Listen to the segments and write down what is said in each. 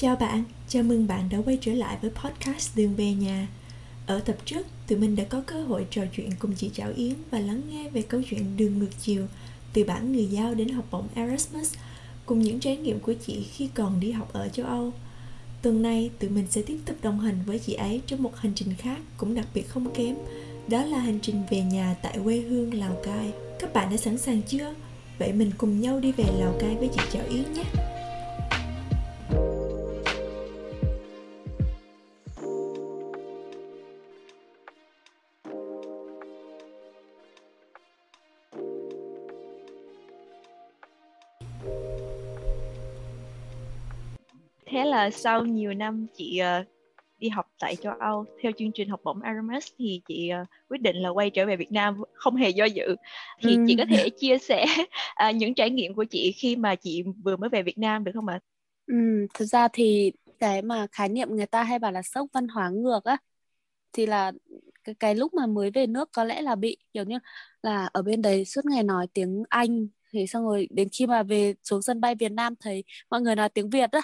Chào bạn, chào mừng bạn đã quay trở lại với podcast Đường về nhà. Ở tập trước, tụi mình đã có cơ hội trò chuyện cùng chị Trảo Yến và lắng nghe về câu chuyện đường ngược chiều từ bản người giao đến học bổng Erasmus cùng những trải nghiệm của chị khi còn đi học ở châu Âu. Tuần này, tụi mình sẽ tiếp tục đồng hành với chị ấy trong một hành trình khác cũng đặc biệt không kém. Đó là hành trình về nhà tại quê hương Lào Cai. Các bạn đã sẵn sàng chưa? Vậy mình cùng nhau đi về Lào Cai với chị Trảo Yến nhé! Là sau nhiều năm chị uh, đi học tại châu Âu theo chương trình học bổng Erasmus thì chị uh, quyết định là quay trở về Việt Nam không hề do dự thì ừ. chị có thể chia sẻ uh, những trải nghiệm của chị khi mà chị vừa mới về Việt Nam được không ạ? Ừ, thực ra thì cái mà khái niệm người ta hay bảo là sốc văn hóa ngược á thì là cái cái lúc mà mới về nước có lẽ là bị kiểu như là ở bên đấy suốt ngày nói tiếng Anh thì xong rồi đến khi mà về xuống sân bay Việt Nam thấy mọi người nói tiếng Việt á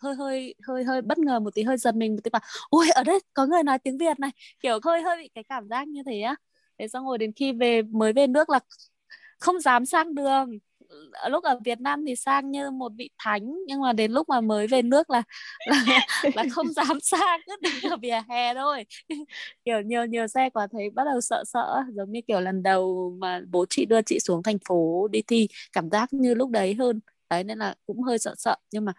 hơi hơi hơi hơi bất ngờ một tí hơi giật mình một tí bảo ôi ở đây có người nói tiếng Việt này. Kiểu hơi hơi bị cái cảm giác như thế á. Thế xong rồi đến khi về mới về nước là không dám sang đường. Ở lúc ở Việt Nam thì sang như một vị thánh nhưng mà đến lúc mà mới về nước là là, là không dám sang cứ đứng ở vỉa hè thôi. Kiểu nhiều nhiều xe quả thấy bắt đầu sợ sợ giống như kiểu lần đầu mà bố chị đưa chị xuống thành phố đi thi cảm giác như lúc đấy hơn. Đấy nên là cũng hơi sợ sợ. Nhưng mà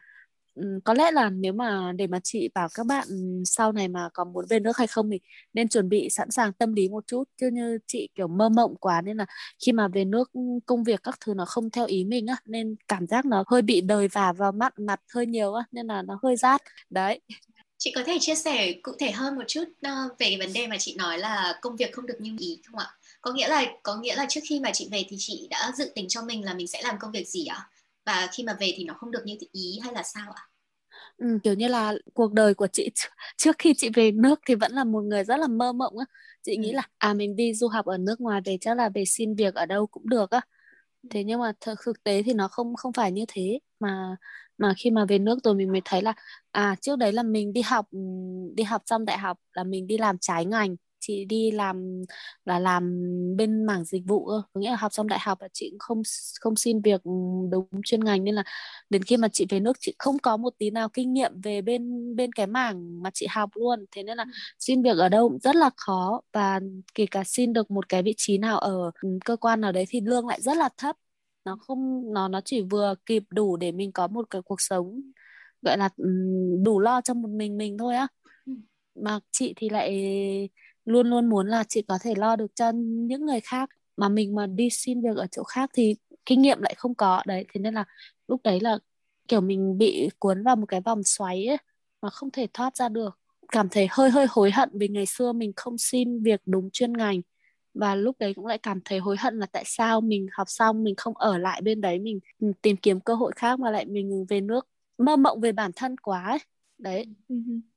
có lẽ là nếu mà để mà chị bảo các bạn sau này mà còn muốn về nước hay không thì nên chuẩn bị sẵn sàng tâm lý một chút chứ như chị kiểu mơ mộng quá nên là khi mà về nước công việc các thứ nó không theo ý mình á, nên cảm giác nó hơi bị đời vả vào mặt mặt hơi nhiều á, nên là nó hơi rát đấy chị có thể chia sẻ cụ thể hơn một chút ờ, về cái vấn đề mà chị nói là công việc không được như ý không ạ có nghĩa là, có nghĩa là trước khi mà chị về thì chị đã dự tính cho mình là mình sẽ làm công việc gì ạ à? và khi mà về thì nó không được như ý hay là sao ạ? Ừ, kiểu như là cuộc đời của chị trước khi chị về nước thì vẫn là một người rất là mơ mộng á. Chị ừ. nghĩ là à mình đi du học ở nước ngoài về chắc là về xin việc ở đâu cũng được á. Thế nhưng mà thực tế thì nó không không phải như thế. Mà mà khi mà về nước rồi mình mới thấy là à trước đấy là mình đi học đi học xong đại học là mình đi làm trái ngành chị đi làm là làm bên mảng dịch vụ có nghĩa là học xong đại học là chị cũng không không xin việc đúng chuyên ngành. Nên là đến khi mà chị về nước chị không có một tí nào kinh nghiệm về bên bên cái mảng mà chị học luôn. Thế nên là xin việc ở đâu cũng rất là khó. Và kể cả xin được một cái vị trí nào ở cơ quan nào đấy thì lương lại rất là thấp. Nó không nó nó chỉ vừa kịp đủ để mình có một cái cuộc sống gọi là đủ lo cho một mình mình thôi á. Mà chị thì lại luôn luôn muốn là chị có thể lo được cho những người khác, mà mình mà đi xin việc ở chỗ khác thì kinh nghiệm lại không có. Đấy, thế nên là lúc đấy là kiểu mình bị cuốn vào một cái vòng xoáy ấy, mà không thể thoát ra được. Cảm thấy hơi hơi hối hận vì ngày xưa mình không xin việc đúng chuyên ngành, và lúc đấy cũng lại cảm thấy hối hận là tại sao mình học xong mình không ở lại bên đấy, mình tìm kiếm cơ hội khác mà lại mình về nước mơ mộng về bản thân quá ấy. đấy. Ừ, ừ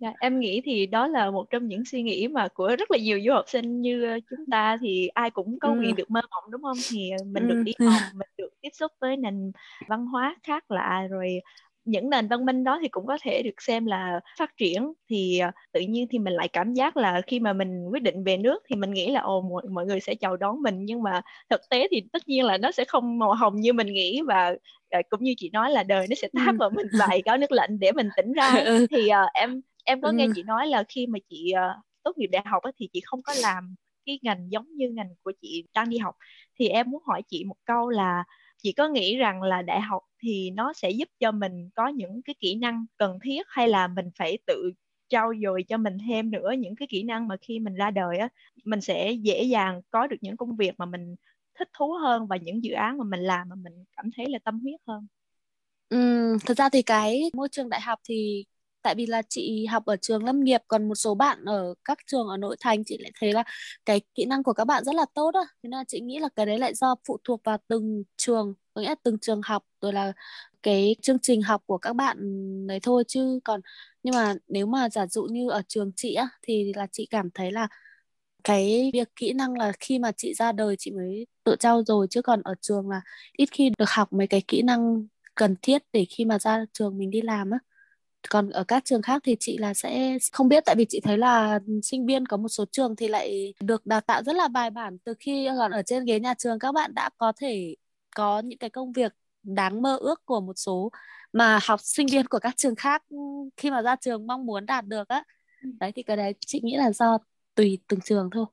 dạ, em nghĩ thì đó là một trong những suy nghĩ mà của rất là nhiều du học sinh như ờ, chúng ta thì ai cũng có quyền ừ. được mơ mộng đúng không thì ờ, mình được đi học mình được tiếp xúc với nền văn hóa khác lạ rồi những nền văn minh đó thì cũng có thể được xem là phát triển. Thì ờ, tự nhiên thì mình lại cảm giác là khi mà mình quyết định về nước thì mình nghĩ là ồ mọi, mọi người sẽ chào đón mình. Nhưng mà thực tế thì tất nhiên là nó sẽ không màu hồng như mình nghĩ. Và uh, cũng như chị nói là đời nó sẽ táp vào mình vài gáo nước lạnh để mình tỉnh ra. Ừ. thì uh, em em có nghe chị nói là khi mà chị uh, tốt nghiệp đại học thì chị không có làm cái ngành giống như ngành của chị đang đi học. Thì em muốn hỏi chị một câu là chị có nghĩ rằng là đại học thì nó sẽ giúp cho mình có những cái kỹ năng cần thiết hay là mình phải tự trau dồi cho mình thêm nữa những cái kỹ năng mà khi mình ra đời á mình sẽ dễ dàng có được những công việc mà mình thích thú hơn và những dự án mà mình làm mà mình cảm thấy là tâm huyết hơn? Ừ, thật ra thì cái môi trường đại học thì tại vì là chị học ở trường lâm nghiệp, còn một số bạn ở các trường ở nội thành, chị lại thấy là cái kỹ năng của các bạn rất là tốt á. Thế nên là chị nghĩ là cái đấy lại do phụ thuộc vào từng trường, có nghĩa là từng trường học, rồi là cái chương trình học của các bạn đấy thôi chứ còn, nhưng mà nếu mà giả dụ như ở trường chị á, thì là chị cảm thấy là cái việc kỹ năng là khi mà chị ra đời chị mới tự trau dồi, chứ còn ở trường là ít khi được học mấy cái kỹ năng cần thiết để khi mà ra trường mình đi làm á còn ở các trường khác thì chị là sẽ không biết tại vì chị thấy là sinh viên có một số trường thì lại được đào tạo rất là bài bản. Từ khi còn ở trên ghế nhà trường các bạn đã có thể có những cái công việc đáng mơ ước của một số mà học sinh viên của các trường khác khi mà ra trường mong muốn đạt được á. Ừ. đấy thì cái đấy chị nghĩ là do tùy từng trường thôi.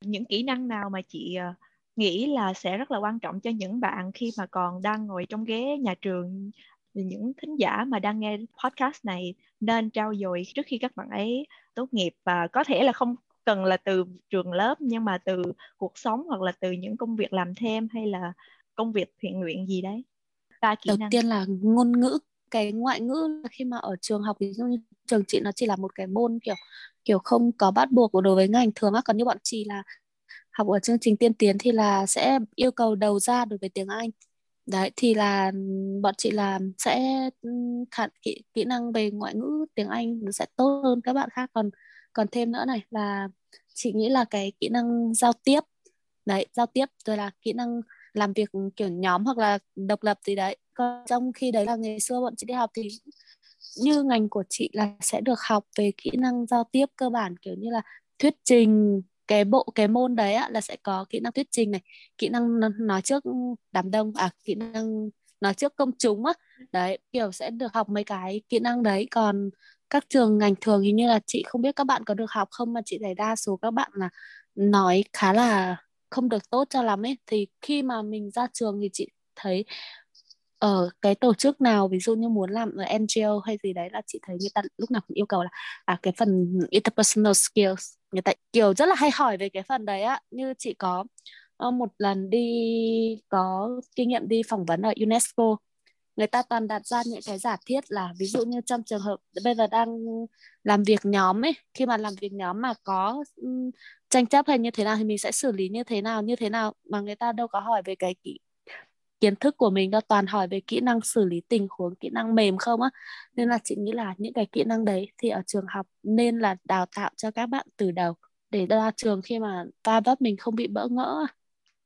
Những kỹ năng nào mà chị ờ, nghĩ là sẽ rất là quan trọng cho những bạn khi mà còn đang ngồi trong ghế nhà trường những thính giả mà đang nghe podcast này nên trao dồi trước khi các bạn ấy tốt nghiệp. Và có thể là không cần là từ trường lớp nhưng mà từ cuộc sống hoặc là từ những công việc làm thêm hay là công việc thiện nguyện gì đấy. Ta kỹ đầu năng. tiên là ngôn ngữ. Cái ngoại ngữ khi mà ở trường học ví dụ như trường chị nó chỉ là một cái môn kiểu kiểu không có bắt buộc đối với ngành thường á. Còn như bọn chị là học ở chương trình tiên tiến thì là sẽ yêu cầu đầu ra đối với tiếng Anh đấy thì là bọn chị làm sẽ khả kỹ, kỹ năng về ngoại ngữ tiếng Anh nó sẽ tốt hơn các bạn khác. Còn còn thêm nữa này là chị nghĩ là cái kỹ năng giao tiếp đấy giao tiếp rồi là kỹ năng làm việc kiểu nhóm hoặc là độc lập gì đấy. Còn trong khi đấy là ngày xưa bọn chị đi học thì như ngành của chị là sẽ được học về kỹ năng giao tiếp cơ bản kiểu như là thuyết trình cái bộ cái môn đấy á, là sẽ có kỹ năng thuyết trình này kỹ năng nói trước đám đông à kỹ năng nói trước công chúng á. Đấy kiểu sẽ được học mấy cái kỹ năng đấy. Còn các trường ngành thường hình như là chị không biết các bạn có được học không mà chị thấy đa số các bạn là nói khá là không được tốt cho lắm ấy. Thì khi mà mình ra trường thì chị thấy ở cái tổ chức nào ví dụ như muốn làm ở NGO hay gì đấy là chị thấy người ta lúc nào cũng yêu cầu là à cái phần interpersonal skills người ta kiểu rất là hay hỏi về cái phần đấy á. Như chị có ờ, một lần đi, có kinh nghiệm đi phỏng vấn ở UNESCO. Người ta toàn đặt ra những cái giả thiết là ví dụ như trong trường hợp bây giờ đang làm việc nhóm ấy, khi mà làm việc nhóm mà có ừ, tranh chấp hay như thế nào thì mình sẽ xử lý như thế nào, như thế nào mà người ta đâu có hỏi về cái kỹ kiến thức của mình nó toàn hỏi về kỹ năng xử lý tình huống kỹ năng mềm không á? Nên là chị nghĩ là những cái kỹ năng đấy thì ở trường học nên là đào tạo cho các bạn từ đầu để ra trường khi mà va vấp mình không bị bỡ ngỡ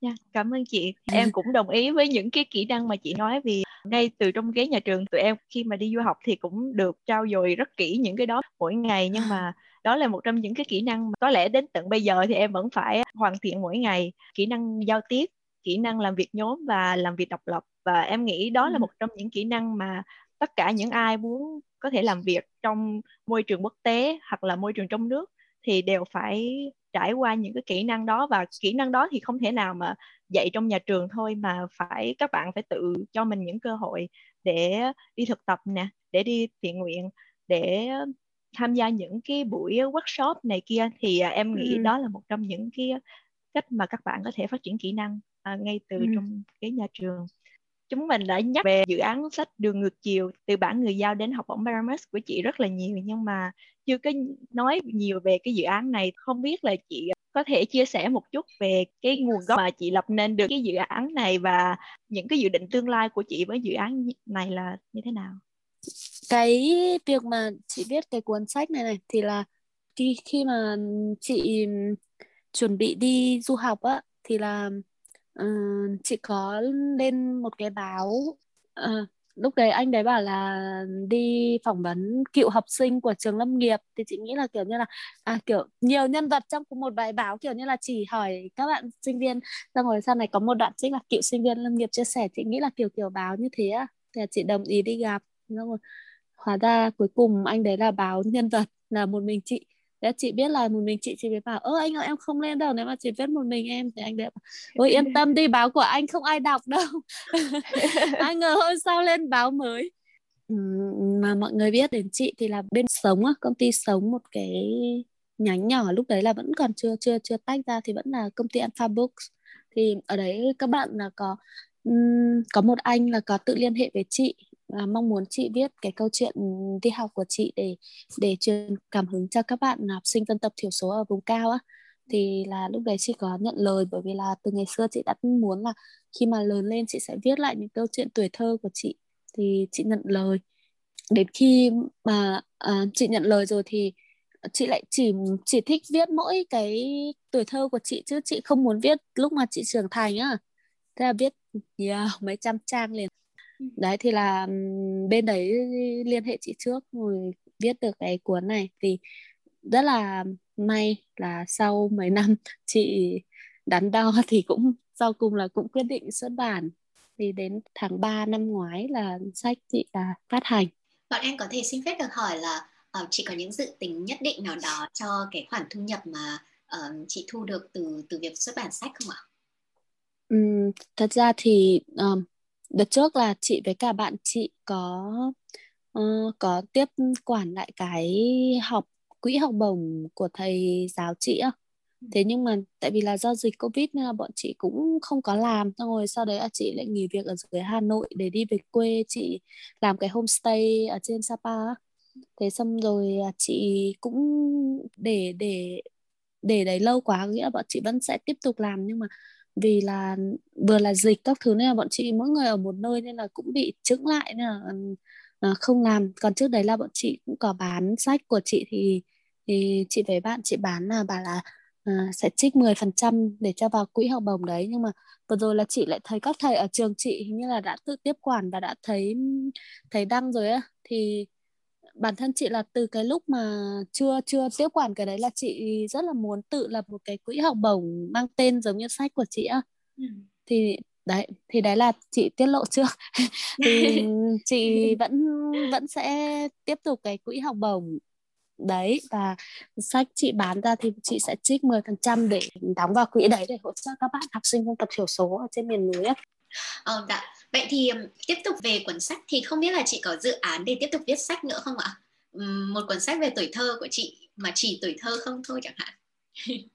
Yeah, dạ, cảm ơn chị. Em cũng đồng ý với những cái kỹ năng mà chị nói vì ngay từ trong ghế nhà trường tụi em khi mà đi du học thì cũng được trao dồi rất kỹ những cái đó mỗi ngày nhưng mà đó là một trong những cái kỹ năng mà có lẽ đến tận bây giờ thì em vẫn phải hoàn thiện mỗi ngày kỹ năng giao tiếp kỹ năng làm việc nhóm và làm việc độc lập. Và em nghĩ đó là một trong những kỹ năng mà tất cả những ai muốn có thể làm việc trong môi trường quốc tế hoặc là môi trường trong nước thì đều phải trải qua những cái kỹ năng đó. Và kỹ năng đó thì không thể nào mà dạy trong nhà trường thôi mà phải các bạn phải tự cho mình những cơ hội để đi thực tập nè để đi thiện nguyện để tham gia những cái buổi workshop này kia. Thì à, em nghĩ ừ. đó là một trong những cái cách mà các bạn có thể phát triển kỹ năng à, ngay từ ừ. trong cái nhà trường. Chúng mình đã nhắc về dự án sách đường ngược chiều từ bản người giao đến học bổng Paramus của chị rất là nhiều nhưng mà chưa có nói nhiều về cái dự án này. Không biết là chị có thể chia sẻ một chút về cái nguồn gốc mà chị lập nên được cái dự án này và những cái dự định tương lai của chị với dự án này là như thế nào? Cái việc mà chị viết cái cuốn sách này này thì là khi khi mà chị chuẩn bị đi du học á thì là uh, chị có lên một cái báo uh, lúc đấy anh đấy bảo là đi phỏng vấn cựu học sinh của trường lâm nghiệp. Thì chị nghĩ là kiểu như là à kiểu nhiều nhân vật trong một bài báo kiểu như là chỉ hỏi các bạn sinh viên xong rồi sau này có một đoạn trích là cựu sinh viên lâm nghiệp chia sẻ. Chị nghĩ là kiểu kiểu báo như thế á thì chị đồng ý đi gặp. Xong rồi hóa ra cuối cùng anh đấy là báo nhân vật là một mình chị. Thế chị biết là một mình chị chị mới bảo ơ anh ơi em không lên đâu nếu mà chỉ viết một mình em thì anh đấy ôi yên tâm đi báo của anh không ai đọc đâu. Ai ngờ hôm sau lên báo mới. Ừ, mà mọi người biết đến chị thì là bên sống á công ty sống một cái nhánh nhỏ lúc đấy là vẫn còn chưa chưa chưa tách ra thì vẫn là công ty Alpha Books. Thì ở đấy các bạn là có um, có một anh là có tự liên hệ với chị à, mong muốn chị viết cái câu chuyện đi học của chị để để truyền cảm hứng cho các bạn học sinh dân tộc thiểu số ở vùng cao á. Thì là lúc đấy chị có nhận lời bởi vì là từ ngày xưa chị đã muốn là khi mà lớn lên chị sẽ viết lại những câu chuyện tuổi thơ của chị. Thì chị nhận lời. Đến khi mà à, chị nhận lời rồi thì chị lại chỉ chỉ thích viết mỗi cái tuổi thơ của chị chứ chị không muốn viết lúc mà chị trưởng thành á. Thế là viết nhiều mấy trăm trang liền đấy thì là bên đấy liên hệ chị trước rồi viết được cái cuốn này. Thì rất là may là sau mấy năm chị đắn đo thì cũng sau cùng là cũng quyết định xuất bản. Thì đến tháng 3 năm ngoái là sách chị là phát hành. Bọn em có thể xin phép được hỏi là uh, chị có những dự tính nhất định nào đó cho cái khoản thu nhập mà uh, chị thu được từ từ việc xuất bản sách không ạ? Um, thật ra thì um, đợt trước là chị với cả bạn chị có uh, có tiếp quản lại cái học quỹ học bổng của thầy giáo chị á. Thế nhưng mà tại vì là do dịch covid nên là bọn chị cũng không có làm. Xong rồi sau đấy là chị lại nghỉ việc ở dưới Hà Nội để đi về quê chị làm cái homestay ở trên Sapa thế xong rồi chị cũng để để để đấy lâu quá nghĩa là bọn chị vẫn sẽ tiếp tục làm nhưng mà vì là vừa là dịch các thứ nên là bọn chị mỗi người ở một nơi nên là cũng bị chững lại nên là à, không làm. Còn trước đấy là bọn chị cũng có bán sách của chị thì thì chị với bạn chị bán là bà là à, sẽ trích 10% để cho vào quỹ học bổng đấy. Nhưng mà vừa rồi là chị lại thấy các thầy ở trường chị hình như là đã tự tiếp quản và đã thấy thấy đăng rồi á. Thì bản thân chị là từ cái lúc mà chưa chưa tiếp quản cái đấy là chị rất là muốn tự lập một cái quỹ học bổng mang tên giống như sách của chị á ừ. thì đấy thì đấy là chị tiết lộ trước thì chị vẫn vẫn sẽ tiếp tục cái quỹ học bổng đấy và sách chị bán ra thì chị sẽ trích 10% để đóng vào quỹ đấy để hỗ trợ các bạn học sinh dân tộc thiểu số ở trên miền núi. Ờ, dạ. Vậy thì tiếp tục về cuốn sách thì không biết là chị có dự án để tiếp tục viết sách nữa không ạ? Một cuốn sách về tuổi thơ của chị mà chỉ tuổi thơ không thôi chẳng hạn.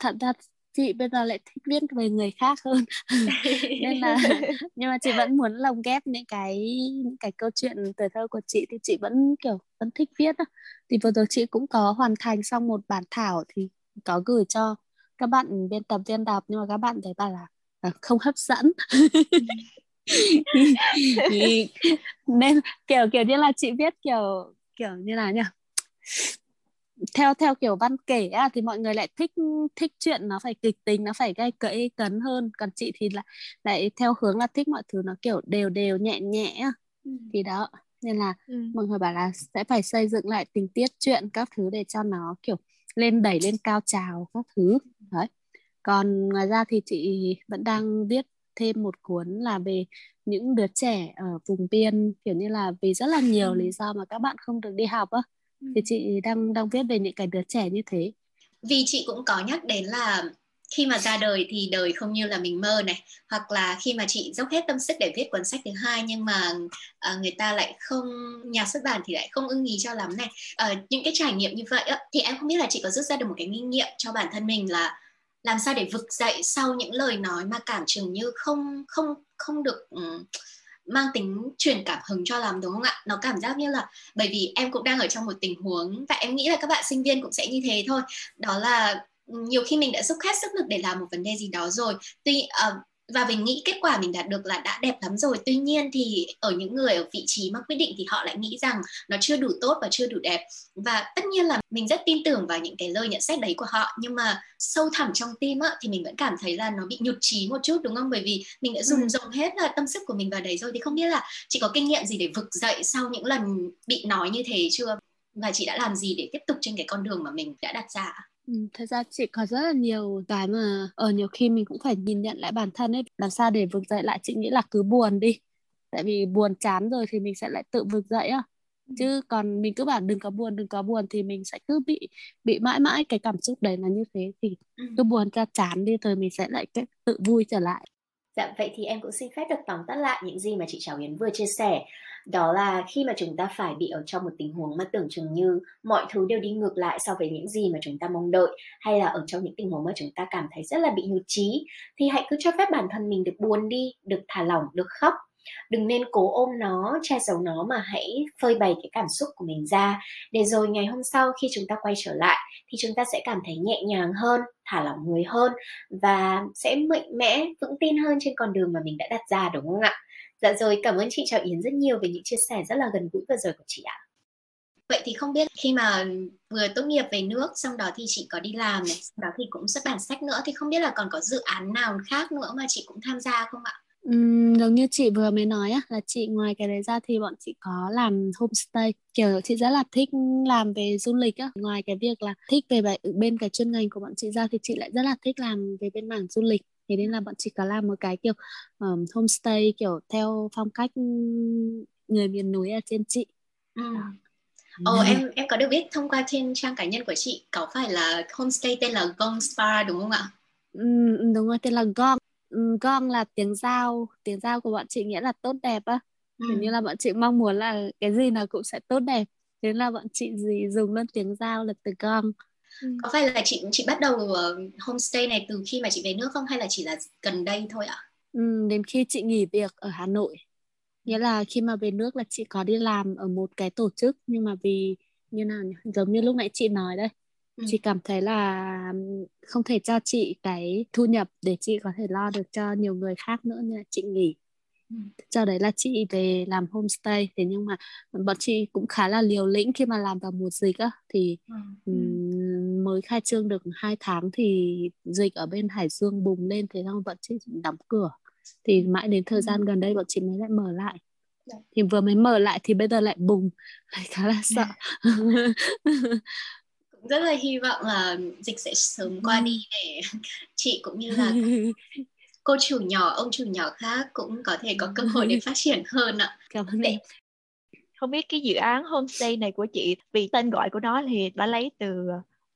thật ra chị bây giờ lại thích viết về người khác hơn nên là nhưng mà chị vẫn muốn lồng ghép những cái những cái câu chuyện tuổi thơ của chị thì chị vẫn kiểu vẫn thích viết đó. thì vừa rồi chị cũng có hoàn thành xong một bản thảo thì có gửi cho các bạn biên tập viên đọc nhưng mà các bạn thấy bảo là, là không hấp dẫn. Nên kiểu kiểu như là chị viết kiểu kiểu như là nhỉ? Theo theo kiểu văn kể á, thì mọi người lại thích thích chuyện nó phải kịch tính nó phải gây cẫy cấn hơn. Còn chị thì lại lại theo hướng là thích mọi thứ nó kiểu đều đều nhẹ nhẹ ừ. thì đó nên là ừ. mọi người bảo là sẽ phải xây dựng lại tình tiết chuyện các thứ để cho nó kiểu lên đẩy lên cao trào các thứ. Đấy còn ngoài ra thì chị vẫn đang viết thêm một cuốn là về những đứa trẻ ở vùng biên kiểu như là vì rất là nhiều ừ. lý do mà các bạn không được đi học á. Thì chị đang đang viết về những cái đứa trẻ như thế. Vì chị cũng có nhắc đến là khi mà ra đời thì đời không như là mình mơ này hoặc là khi mà chị dốc hết tâm sức để viết cuốn sách thứ hai nhưng mà uh, người ta lại không nhà xuất bản thì lại không ưng ý cho lắm này. Uh, những cái trải nghiệm như vậy á, thì em không biết là chị có rút ra được một cái kinh nghiệm cho bản thân mình là làm sao để vực dậy sau những lời nói mà cảm chừng như không không không được ừ, mang tính truyền cảm hứng cho lắm đúng không ạ? Nó cảm giác như là bởi vì em cũng đang ở trong một tình huống và em nghĩ là các bạn sinh viên cũng sẽ như thế thôi. Đó là ừ, nhiều khi mình đã dốc hết sức lực để làm một vấn đề gì đó rồi. Tuy uh, và mình nghĩ kết quả mình đạt được là đã đẹp lắm rồi. Tuy nhiên thì ở những người ở vị trí mà quyết định thì họ lại nghĩ rằng nó chưa đủ tốt và chưa đủ đẹp. Và tất nhiên là mình rất tin tưởng vào những cái lời nhận xét đấy của họ. Nhưng mà sâu thẳm trong tim á, thì mình vẫn cảm thấy là nó bị nhụt chí một chút đúng không? Bởi vì mình đã dùng ừ. rộng hết là tâm sức của mình vào đấy rồi. Thì không biết là chị có kinh nghiệm gì để vực dậy sau những lần bị nói như thế chưa? Và chị đã làm gì để tiếp tục trên cái con đường mà mình đã đặt ra thật ra chị có rất là nhiều cái mà ở nhiều khi mình cũng phải nhìn nhận lại bản thân ấy làm sao để vực dậy lại chị nghĩ là cứ buồn đi tại vì buồn chán rồi thì mình sẽ lại tự vực dậy á ừ. chứ còn mình cứ bảo đừng có buồn đừng có buồn thì mình sẽ cứ bị bị mãi mãi cái cảm xúc đấy là như thế thì ừ. cứ buồn cho chán đi rồi mình sẽ lại tự vui trở lại Dạ, vậy thì em cũng xin phép được tóm tắt lại những gì mà chị Trào Yến vừa chia sẻ. Đó là khi mà chúng ta phải bị ở trong một tình huống mà tưởng chừng như mọi thứ đều đi ngược lại so với những gì mà chúng ta mong đợi hay là ở trong những tình huống mà chúng ta cảm thấy rất là bị nhụt chí thì hãy cứ cho phép bản thân mình được buồn đi, được thả lỏng, được khóc. Đừng nên cố ôm nó che giấu nó mà hãy phơi bày cái cảm xúc của mình ra. Để rồi ngày hôm sau khi chúng ta quay trở lại thì chúng ta sẽ cảm thấy nhẹ nhàng hơn thả lỏng người hơn và sẽ mạnh mẽ vững tin hơn trên con đường mà mình đã đặt ra đúng không ạ? Dạ rồi cảm ơn chị chào yến rất nhiều về những chia sẻ rất là gần gũi vừa rồi của chị ạ. Vậy thì không biết khi mà vừa tốt nghiệp về nước, xong đó thì chị có đi làm này, sau đó thì cũng xuất bản sách nữa thì không biết là còn có dự án nào khác nữa mà chị cũng tham gia không ạ? Uhm, giống như chị vừa mới nói á là chị ngoài cái đấy ra thì bọn chị có làm homestay. Kiểu chị rất là thích làm về du lịch á. Ngoài cái việc là thích về bên cái chuyên ngành của bọn chị ra thì chị lại rất là thích làm về bên mảng du lịch thế nên là bọn chị có làm một cái kiểu um, homestay kiểu theo phong cách người miền núi ở trên chị ừ. Ồ oh, em em có được biết thông qua trên trang cá nhân của chị có phải là homestay tên là Gong Spa đúng không ạ? Ừ, đúng rồi tên là Gong. Gong là tiếng giao, tiếng giao của bọn chị nghĩa là tốt đẹp á. Ừ. như là bọn chị mong muốn là cái gì nào cũng sẽ tốt đẹp. Thế là bọn chị gì dùng luôn tiếng giao là từ Gong. Ừ. Có phải là chị chị bắt đầu homestay này từ khi mà chị về nước không hay là chỉ là gần đây thôi ạ? Ừ, đến khi chị nghỉ việc ở Hà Nội nghĩa là khi mà về nước là chị có đi làm ở một cái tổ chức nhưng mà vì như nào nhỉ? giống như lúc nãy chị nói đây ừ. chị cảm thấy là không thể cho chị cái thu nhập để chị có thể lo được cho nhiều người khác nữa nên là chị nghỉ ừ. sau đấy là chị về làm homestay thế nhưng mà bọn chị cũng khá là liều lĩnh khi mà làm vào mùa dịch á thì ừ. um, mới khai trương được hai tháng thì dịch ở bên Hải Dương bùng lên thế xong bọn chị đóng cửa. Thì mãi đến thời gian gần đây bọn chị mới lại mở lại. Dạ. thì vừa mới mở lại thì bây giờ lại bùng lại khá là sợ. Cũng rất là hy vọng là dịch sẽ sớm qua đi để chị cũng như là cô chủ nhỏ ông chủ nhỏ khác cũng có thể có cơ hội để phát triển hơn ạ. Cảm ơn em. Không biết cái dự án homestay này của chị vì tên gọi của nó thì đã lấy từ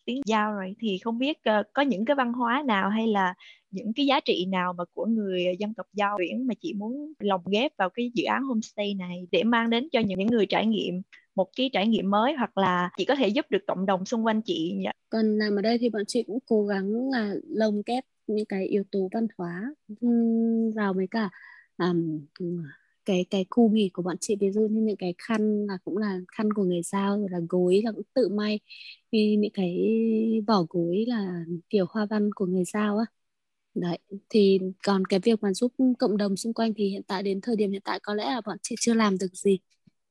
tiếng giao rồi thì không biết uh, có những cái văn hóa nào hay là những cái giá trị nào mà của người ờ, dân tộc giao biển mà chị muốn lồng ghép vào cái dự án homestay này để mang đến cho những người trải nghiệm một cái trải nghiệm mới hoặc là chị có thể giúp được cộng đồng xung quanh chị nhỉ? còn làm ở đây thì bọn chị cũng cố gắng là lồng ghép những cái yếu tố văn hóa vào với cả um, cái cái khu nghỉ của bọn chị ví dụ như những cái khăn là cũng là khăn của người giao rồi là gối là cũng tự may. Thì những cái vỏ gối là kiểu hoa văn của người giao á. Đấy thì còn cái việc mà giúp cộng đồng xung quanh thì hiện tại đến thời điểm hiện tại có lẽ là bọn chị chưa làm được gì.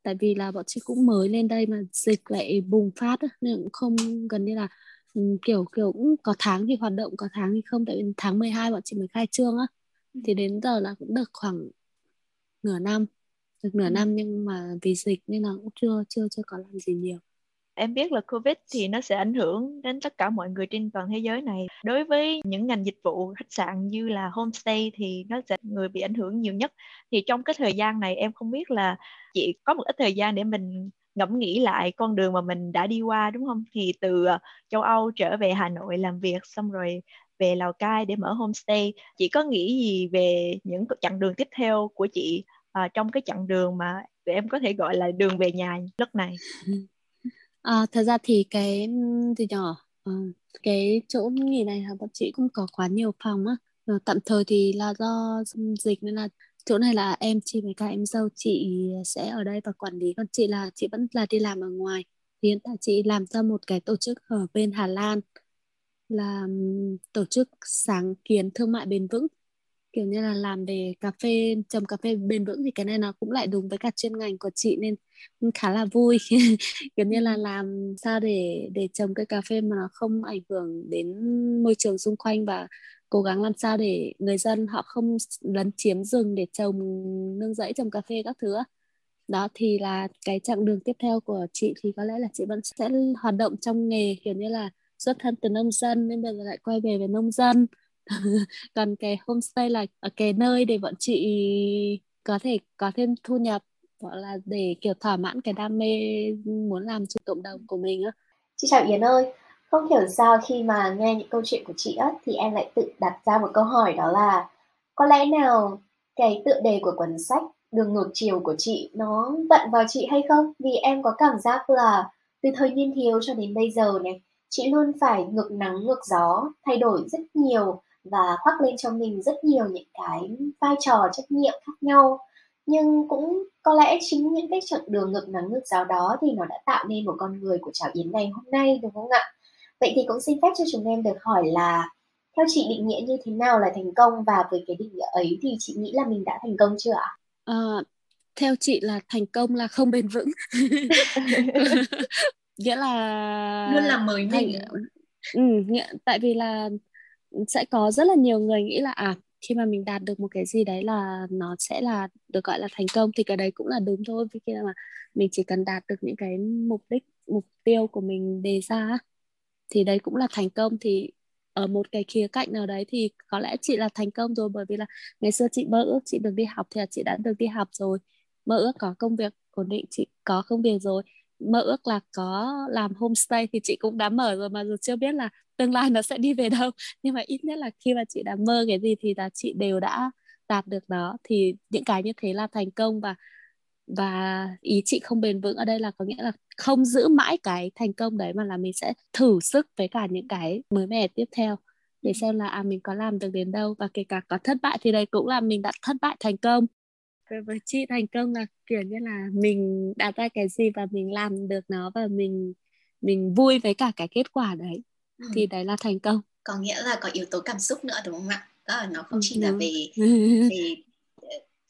Tại vì là bọn chị cũng mới lên đây mà dịch lại bùng phát nên cũng không gần như là ừ, kiểu kiểu cũng có tháng thì hoạt động có tháng thì không. Tại vì tháng 12 bọn chị mới khai trương á. Ừ. thì đến giờ là cũng được khoảng nửa năm được nửa ừ. năm nhưng mà vì dịch nên là cũng chưa chưa chưa có làm gì nhiều. Em biết là covid thì nó sẽ ảnh hưởng đến tất cả mọi người trên toàn thế giới này. Đối với những ngành dịch vụ khách sạn như là homestay thì nó sẽ người bị ảnh hưởng nhiều nhất. Thì trong cái thời gian này em không biết là chị có một ít thời gian để mình ngẫm nghĩ lại con đường mà mình đã đi qua đúng không? Thì từ ờ, châu Âu trở về Hà Nội làm việc xong rồi về Lào Cai để mở homestay. Chị có nghĩ gì về những chặng đường tiếp theo của chị uh, trong cái chặng đường mà em có thể gọi là đường về nhà lúc này? À, thật ra thì cái gì nhỏ à, cái chỗ nghỉ này là bọn chị cũng có quá nhiều phòng á. Uh, tạm thời thì là do dịch nên là chỗ này là em chị với cả em dâu chị sẽ ở đây và quản lý. Còn chị là chị vẫn là đi làm ở ngoài. Thì hiện tại chị làm cho một cái tổ chức ở bên Hà Lan là tổ chức sáng kiến thương mại bền vững. Kiểu như là làm về cà phê trồng cà phê bền vững thì cái này nó cũng lại đúng với cả chuyên ngành của chị nên khá là vui. Kiểu như là làm sao để để trồng cây cà phê mà nó không ảnh hưởng đến môi trường xung quanh và cố gắng làm sao để người dân họ không lấn chiếm rừng để trồng nương rẫy trồng cà phê các thứ đó thì là cái chặng đường tiếp theo của chị thì có lẽ là chị vẫn sẽ hoạt động trong nghề kiểu như là xuất thân từ nông dân nên bây giờ lại quay về với nông dân. Còn cái homestay là ở cái nơi để bọn chị có thể có thêm thu nhập hoặc là để kiểu thỏa mãn cái đam mê muốn làm cho cộng đồng của mình á. Chị chào Yến ơi, không hiểu sao khi mà nghe những câu chuyện của chị á, thì em lại tự đặt ra một câu hỏi đó là, có lẽ nào cái tựa đề của cuốn sách đường ngược chiều của chị nó vận vào chị hay không? Vì em có cảm giác là từ thời niên thiếu cho đến bây giờ này chị luôn phải ngược nắng ngược gió thay đổi rất nhiều và khoác lên cho mình rất nhiều những cái vai trò trách nhiệm khác nhau nhưng cũng có lẽ chính những cái chặng đường ngược nắng ngược giáo đó thì nó đã tạo nên một con người của Chảo Yến ngày hôm nay đúng không ạ? Vậy thì cũng xin phép cho chúng em được hỏi là theo chị định nghĩa như thế nào là thành công và với cái định nghĩa ấy thì chị nghĩ là mình đã thành công chưa ạ? À, theo chị là thành công là không bền vững nghĩa là luôn là mới mình ừ, nghĩa, tại vì là sẽ có rất là nhiều người nghĩ là à khi mà mình đạt được một cái gì đấy là nó sẽ là được gọi là thành công thì cái đấy cũng là đúng thôi. Vì khi mà mình chỉ cần đạt được những cái mục đích mục tiêu của mình đề ra thì đấy cũng là thành công. Thì ở một cái khía cạnh nào đấy thì có lẽ chị là thành công rồi bởi vì là ngày xưa chị mơ ước chị được đi học thì là chị đã được đi học rồi. Mơ ước có công việc ổn định chị có công việc rồi mơ ước là có làm homestay thì chị cũng đã mở rồi mà dù chưa biết là tương lai nó sẽ đi về đâu. Nhưng mà ít nhất là khi mà chị đã mơ cái gì thì là chị đều đã đạt được đó thì những cái như thế là thành công và và ý chị không bền vững ở đây là có nghĩa là không giữ mãi cái thành công đấy mà là mình sẽ thử sức với cả những cái mới mẻ tiếp theo để ừ. xem là à mình có làm được đến đâu. Và kể cả có thất bại thì đây cũng là mình đã thất bại thành công với chị thành công là kiểu như là mình đạt ra cái gì và mình làm được nó và mình mình vui với cả cái kết quả đấy. Ừ. thì đấy là thành công. Có nghĩa là có yếu tố cảm xúc nữa đúng không ạ? Đó là nó không chỉ là về về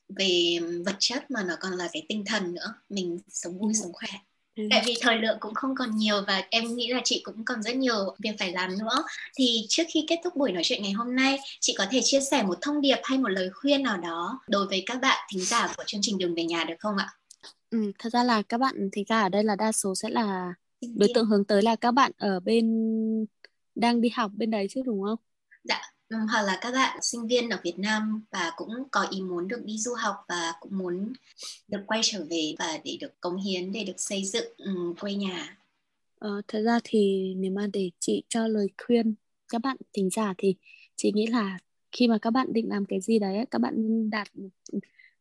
về vật chất mà nó còn là cái tinh thần nữa. Mình sống vui sống khỏe Ừ. Tại vì thời lượng cũng không còn nhiều và em nghĩ là chị cũng còn rất nhiều việc phải làm nữa. Thì trước khi kết thúc buổi nói chuyện ngày hôm nay, chị có thể chia sẻ một thông điệp hay một lời khuyên nào đó đối với các bạn thính giả của chương trình Đường về nhà được không ạ? Ừ, thật ra là các bạn thính giả ở đây là đa số sẽ là đối tượng hướng tới là các bạn ở bên đang đi học bên đấy chứ đúng không? Dạ, Vâng, hoặc là các bạn sinh viên ở Việt Nam và cũng có ý muốn được đi du học và cũng muốn được quay trở về và để được cống hiến để được xây dựng um, quê nhà. Ờ, thật ra thì nếu mà để chị cho lời khuyên các bạn thính giả thì chị nghĩ là khi mà các bạn định làm cái gì đấy các bạn đặt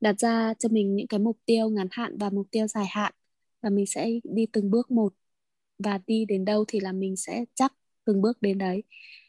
đặt ra cho mình những cái mục tiêu ngắn hạn và mục tiêu dài hạn và mình sẽ đi từng bước một và đi đến đâu thì là mình sẽ chắc từng bước đến đấy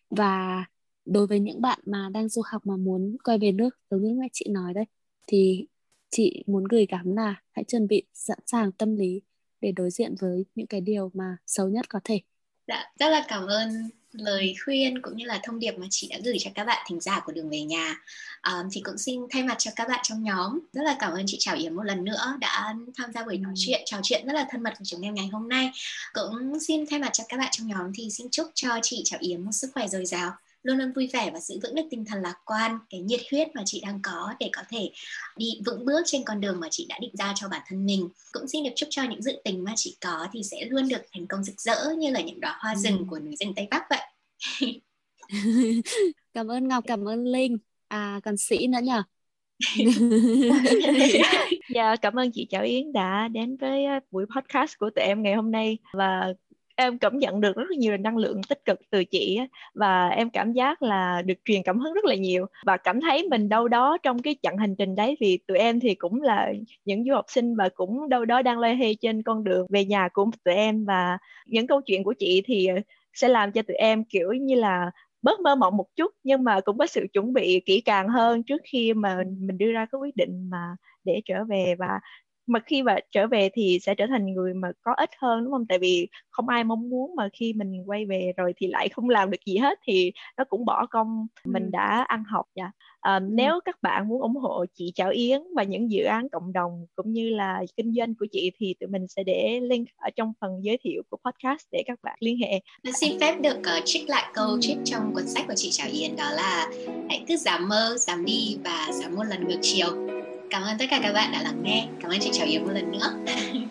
và đối với những bạn mà đang du học mà muốn quay về nước giống như mẹ chị nói đấy thì chị muốn gửi gắm là hãy chuẩn bị sẵn sàng tâm lý để đối diện với những cái điều mà xấu nhất có thể. Dạ, rất là cảm ơn lời khuyên cũng như là thông điệp mà chị đã gửi cho các bạn thính giả của đường về nhà. À, thì cũng xin thay mặt cho các bạn trong nhóm rất là cảm ơn chị Trảo Yến một lần nữa đã tham gia buổi nói chuyện trò chuyện rất là thân mật của chúng em ngày hôm nay. Cũng xin thay mặt cho các bạn trong nhóm thì xin chúc cho chị Trảo Yến một sức khỏe dồi dào luôn luôn vui vẻ và giữ vững được tinh thần lạc quan cái nhiệt huyết mà chị đang có để có thể đi vững bước trên con đường mà chị đã định ra cho bản thân mình. Cũng xin được chúc cho những dự tính mà chị có thì sẽ luôn được thành công rực rỡ như là những đóa hoa rừng ừ. của núi rừng tây bắc vậy. Cảm ơn ngọc cảm ơn linh. À còn sĩ nữa nhở dạ cảm ơn chị Chảo Yến đã đến với buổi podcast của tụi em ngày hôm nay. Và em cảm nhận được rất là nhiều năng lượng tích cực từ chị và em cảm giác là được truyền cảm hứng rất là nhiều. Và cảm thấy mình đâu đó trong cái chặng hành trình đấy, vì tụi em thì cũng là những du học sinh và cũng đâu đó đang loay hoay trên con đường về nhà của tụi em. Và những câu chuyện của chị thì ờ, sẽ làm cho tụi em, kiểu như là, bớt mơ mộng một chút, nhưng mà cũng có sự chuẩn bị kỹ càng hơn trước khi mà mình đưa ra cái quyết định mà để trở về. Và mà khi mà trở về thì sẽ trở thành người mà có ích hơn đúng không tại vì không ai mong muốn mà khi mình quay về rồi thì lại không làm được gì hết thì nó cũng bỏ công mình đã ăn học dạ à, ừ. nếu các bạn muốn ủng hộ chị Chảo Yến và những dự án cộng đồng cũng như là kinh doanh của chị thì tụi mình sẽ để link ở trong phần giới thiệu của podcast để các bạn liên hệ. Xin phép được uh, trích lại câu trích trong cuốn sách của chị Chảo Yến đó là hãy cứ dám mơ, dám đi và dám một lần ngược chiều cảm ơn tất cả các bạn đã lắng nghe. Cảm ơn chị chào Yến một lần nữa.